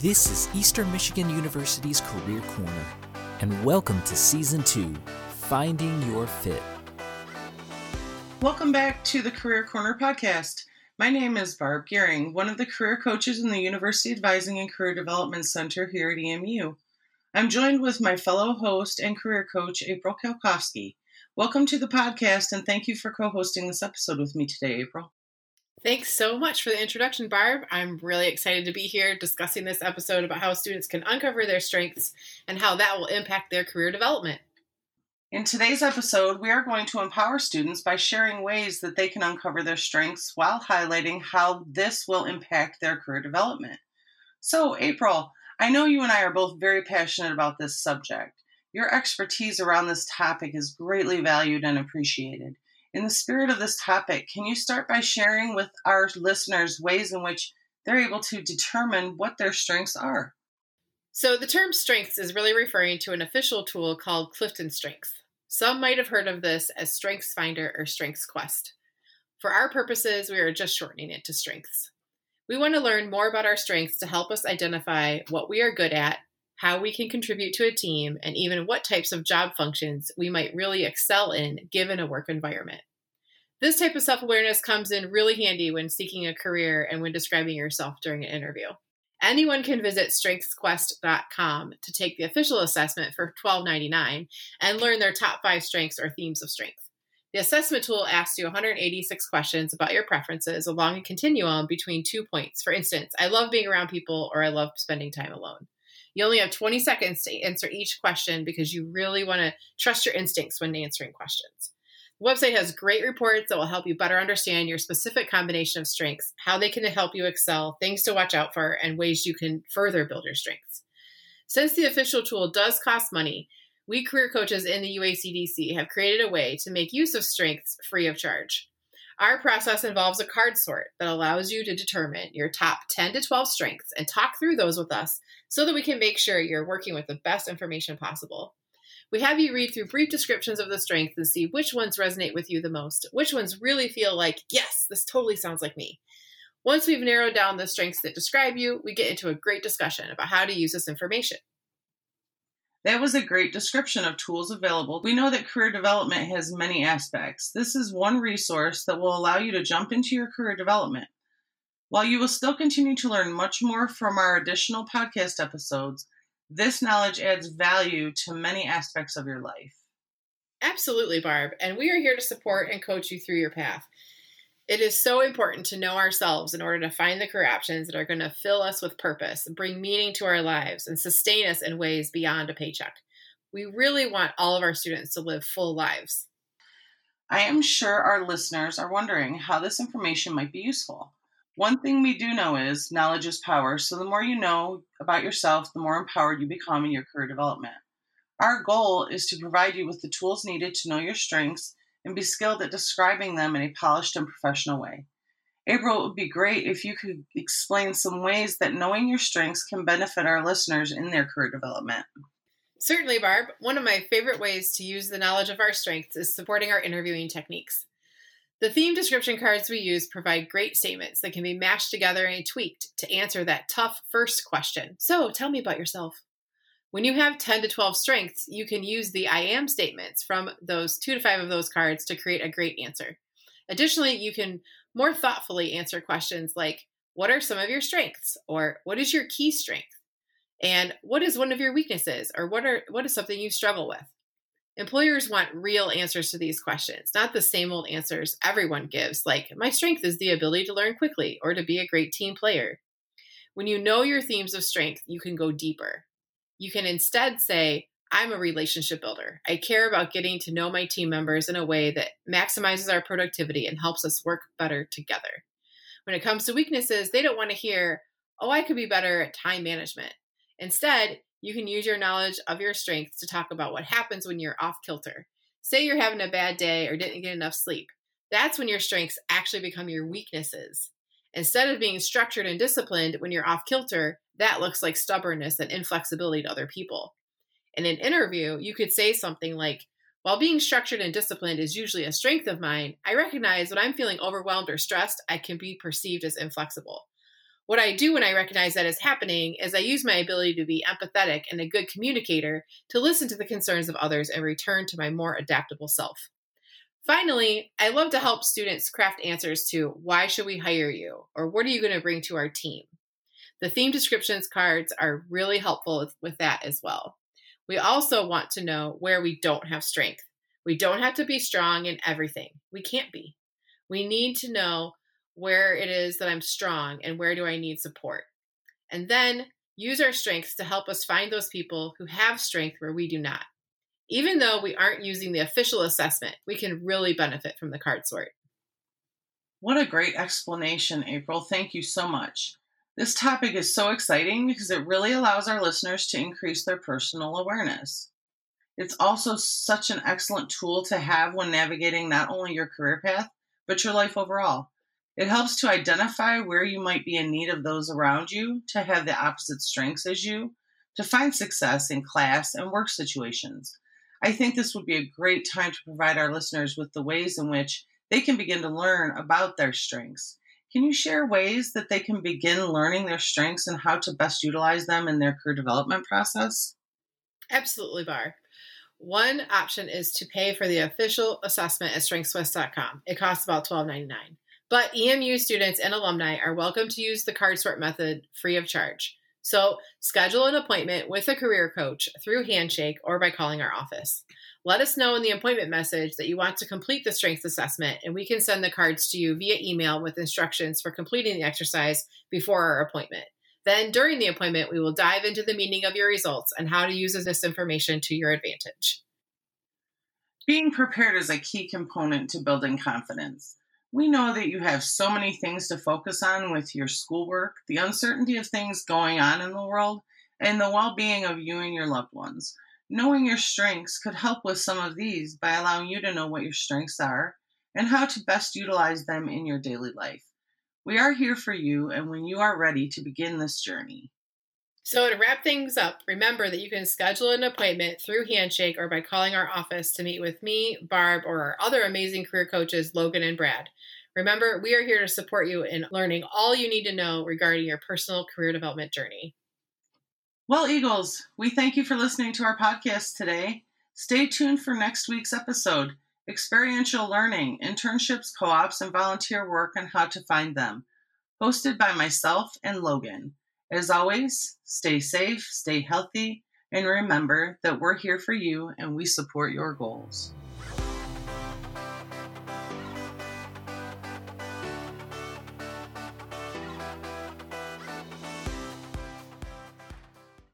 This is Eastern Michigan University's Career Corner, and welcome to Season 2 Finding Your Fit. Welcome back to the Career Corner podcast. My name is Barb Gearing, one of the career coaches in the University Advising and Career Development Center here at EMU. I'm joined with my fellow host and career coach, April Kalkowski. Welcome to the podcast, and thank you for co hosting this episode with me today, April. Thanks so much for the introduction, Barb. I'm really excited to be here discussing this episode about how students can uncover their strengths and how that will impact their career development. In today's episode, we are going to empower students by sharing ways that they can uncover their strengths while highlighting how this will impact their career development. So, April, I know you and I are both very passionate about this subject. Your expertise around this topic is greatly valued and appreciated. In the spirit of this topic, can you start by sharing with our listeners ways in which they're able to determine what their strengths are? So, the term strengths is really referring to an official tool called Clifton Strengths. Some might have heard of this as Strengths Finder or Strengths Quest. For our purposes, we are just shortening it to strengths. We want to learn more about our strengths to help us identify what we are good at how we can contribute to a team, and even what types of job functions we might really excel in given a work environment. This type of self awareness comes in really handy when seeking a career and when describing yourself during an interview. Anyone can visit strengthsquest.com to take the official assessment for $12.99 and learn their top five strengths or themes of strength. The assessment tool asks you 186 questions about your preferences along a continuum between two points. For instance, I love being around people or I love spending time alone. You only have 20 seconds to answer each question because you really want to trust your instincts when answering questions. The website has great reports that will help you better understand your specific combination of strengths, how they can help you excel, things to watch out for, and ways you can further build your strengths. Since the official tool does cost money, we career coaches in the UACDC have created a way to make use of strengths free of charge. Our process involves a card sort that allows you to determine your top 10 to 12 strengths and talk through those with us so that we can make sure you're working with the best information possible. We have you read through brief descriptions of the strengths and see which ones resonate with you the most, which ones really feel like, yes, this totally sounds like me. Once we've narrowed down the strengths that describe you, we get into a great discussion about how to use this information. That was a great description of tools available. We know that career development has many aspects. This is one resource that will allow you to jump into your career development. While you will still continue to learn much more from our additional podcast episodes, this knowledge adds value to many aspects of your life. Absolutely, Barb. And we are here to support and coach you through your path. It is so important to know ourselves in order to find the career options that are going to fill us with purpose, bring meaning to our lives, and sustain us in ways beyond a paycheck. We really want all of our students to live full lives. I am sure our listeners are wondering how this information might be useful. One thing we do know is knowledge is power, so the more you know about yourself, the more empowered you become in your career development. Our goal is to provide you with the tools needed to know your strengths and be skilled at describing them in a polished and professional way. April, it would be great if you could explain some ways that knowing your strengths can benefit our listeners in their career development. Certainly, Barb. One of my favorite ways to use the knowledge of our strengths is supporting our interviewing techniques. The theme description cards we use provide great statements that can be mashed together and tweaked to answer that tough first question. So, tell me about yourself. When you have 10 to 12 strengths, you can use the I am statements from those two to five of those cards to create a great answer. Additionally, you can more thoughtfully answer questions like What are some of your strengths? or What is your key strength? And what is one of your weaknesses? Or what are what is something you struggle with? Employers want real answers to these questions, not the same old answers everyone gives, like, my strength is the ability to learn quickly or to be a great team player. When you know your themes of strength, you can go deeper. You can instead say, I'm a relationship builder. I care about getting to know my team members in a way that maximizes our productivity and helps us work better together. When it comes to weaknesses, they don't want to hear, oh, I could be better at time management. Instead, you can use your knowledge of your strengths to talk about what happens when you're off kilter. Say you're having a bad day or didn't get enough sleep. That's when your strengths actually become your weaknesses. Instead of being structured and disciplined when you're off kilter, that looks like stubbornness and inflexibility to other people. In an interview, you could say something like, While being structured and disciplined is usually a strength of mine, I recognize when I'm feeling overwhelmed or stressed, I can be perceived as inflexible. What I do when I recognize that is happening is I use my ability to be empathetic and a good communicator to listen to the concerns of others and return to my more adaptable self. Finally, I love to help students craft answers to why should we hire you or what are you going to bring to our team? The theme descriptions cards are really helpful with, with that as well. We also want to know where we don't have strength. We don't have to be strong in everything. We can't be. We need to know where it is that I'm strong and where do I need support. And then use our strengths to help us find those people who have strength where we do not. Even though we aren't using the official assessment, we can really benefit from the card sort. What a great explanation, April. Thank you so much. This topic is so exciting because it really allows our listeners to increase their personal awareness. It's also such an excellent tool to have when navigating not only your career path, but your life overall. It helps to identify where you might be in need of those around you to have the opposite strengths as you, to find success in class and work situations. I think this would be a great time to provide our listeners with the ways in which they can begin to learn about their strengths can you share ways that they can begin learning their strengths and how to best utilize them in their career development process? Absolutely, Bar. One option is to pay for the official assessment at strengthsquest.com. It costs about $12.99. But EMU students and alumni are welcome to use the card sort method free of charge. So schedule an appointment with a career coach through Handshake or by calling our office. Let us know in the appointment message that you want to complete the strengths assessment, and we can send the cards to you via email with instructions for completing the exercise before our appointment. Then, during the appointment, we will dive into the meaning of your results and how to use this information to your advantage. Being prepared is a key component to building confidence. We know that you have so many things to focus on with your schoolwork, the uncertainty of things going on in the world, and the well being of you and your loved ones. Knowing your strengths could help with some of these by allowing you to know what your strengths are and how to best utilize them in your daily life. We are here for you and when you are ready to begin this journey. So, to wrap things up, remember that you can schedule an appointment through Handshake or by calling our office to meet with me, Barb, or our other amazing career coaches, Logan and Brad. Remember, we are here to support you in learning all you need to know regarding your personal career development journey. Well, Eagles, we thank you for listening to our podcast today. Stay tuned for next week's episode Experiential Learning, Internships, Co ops, and Volunteer Work and How to Find Them, hosted by myself and Logan. As always, stay safe, stay healthy, and remember that we're here for you and we support your goals.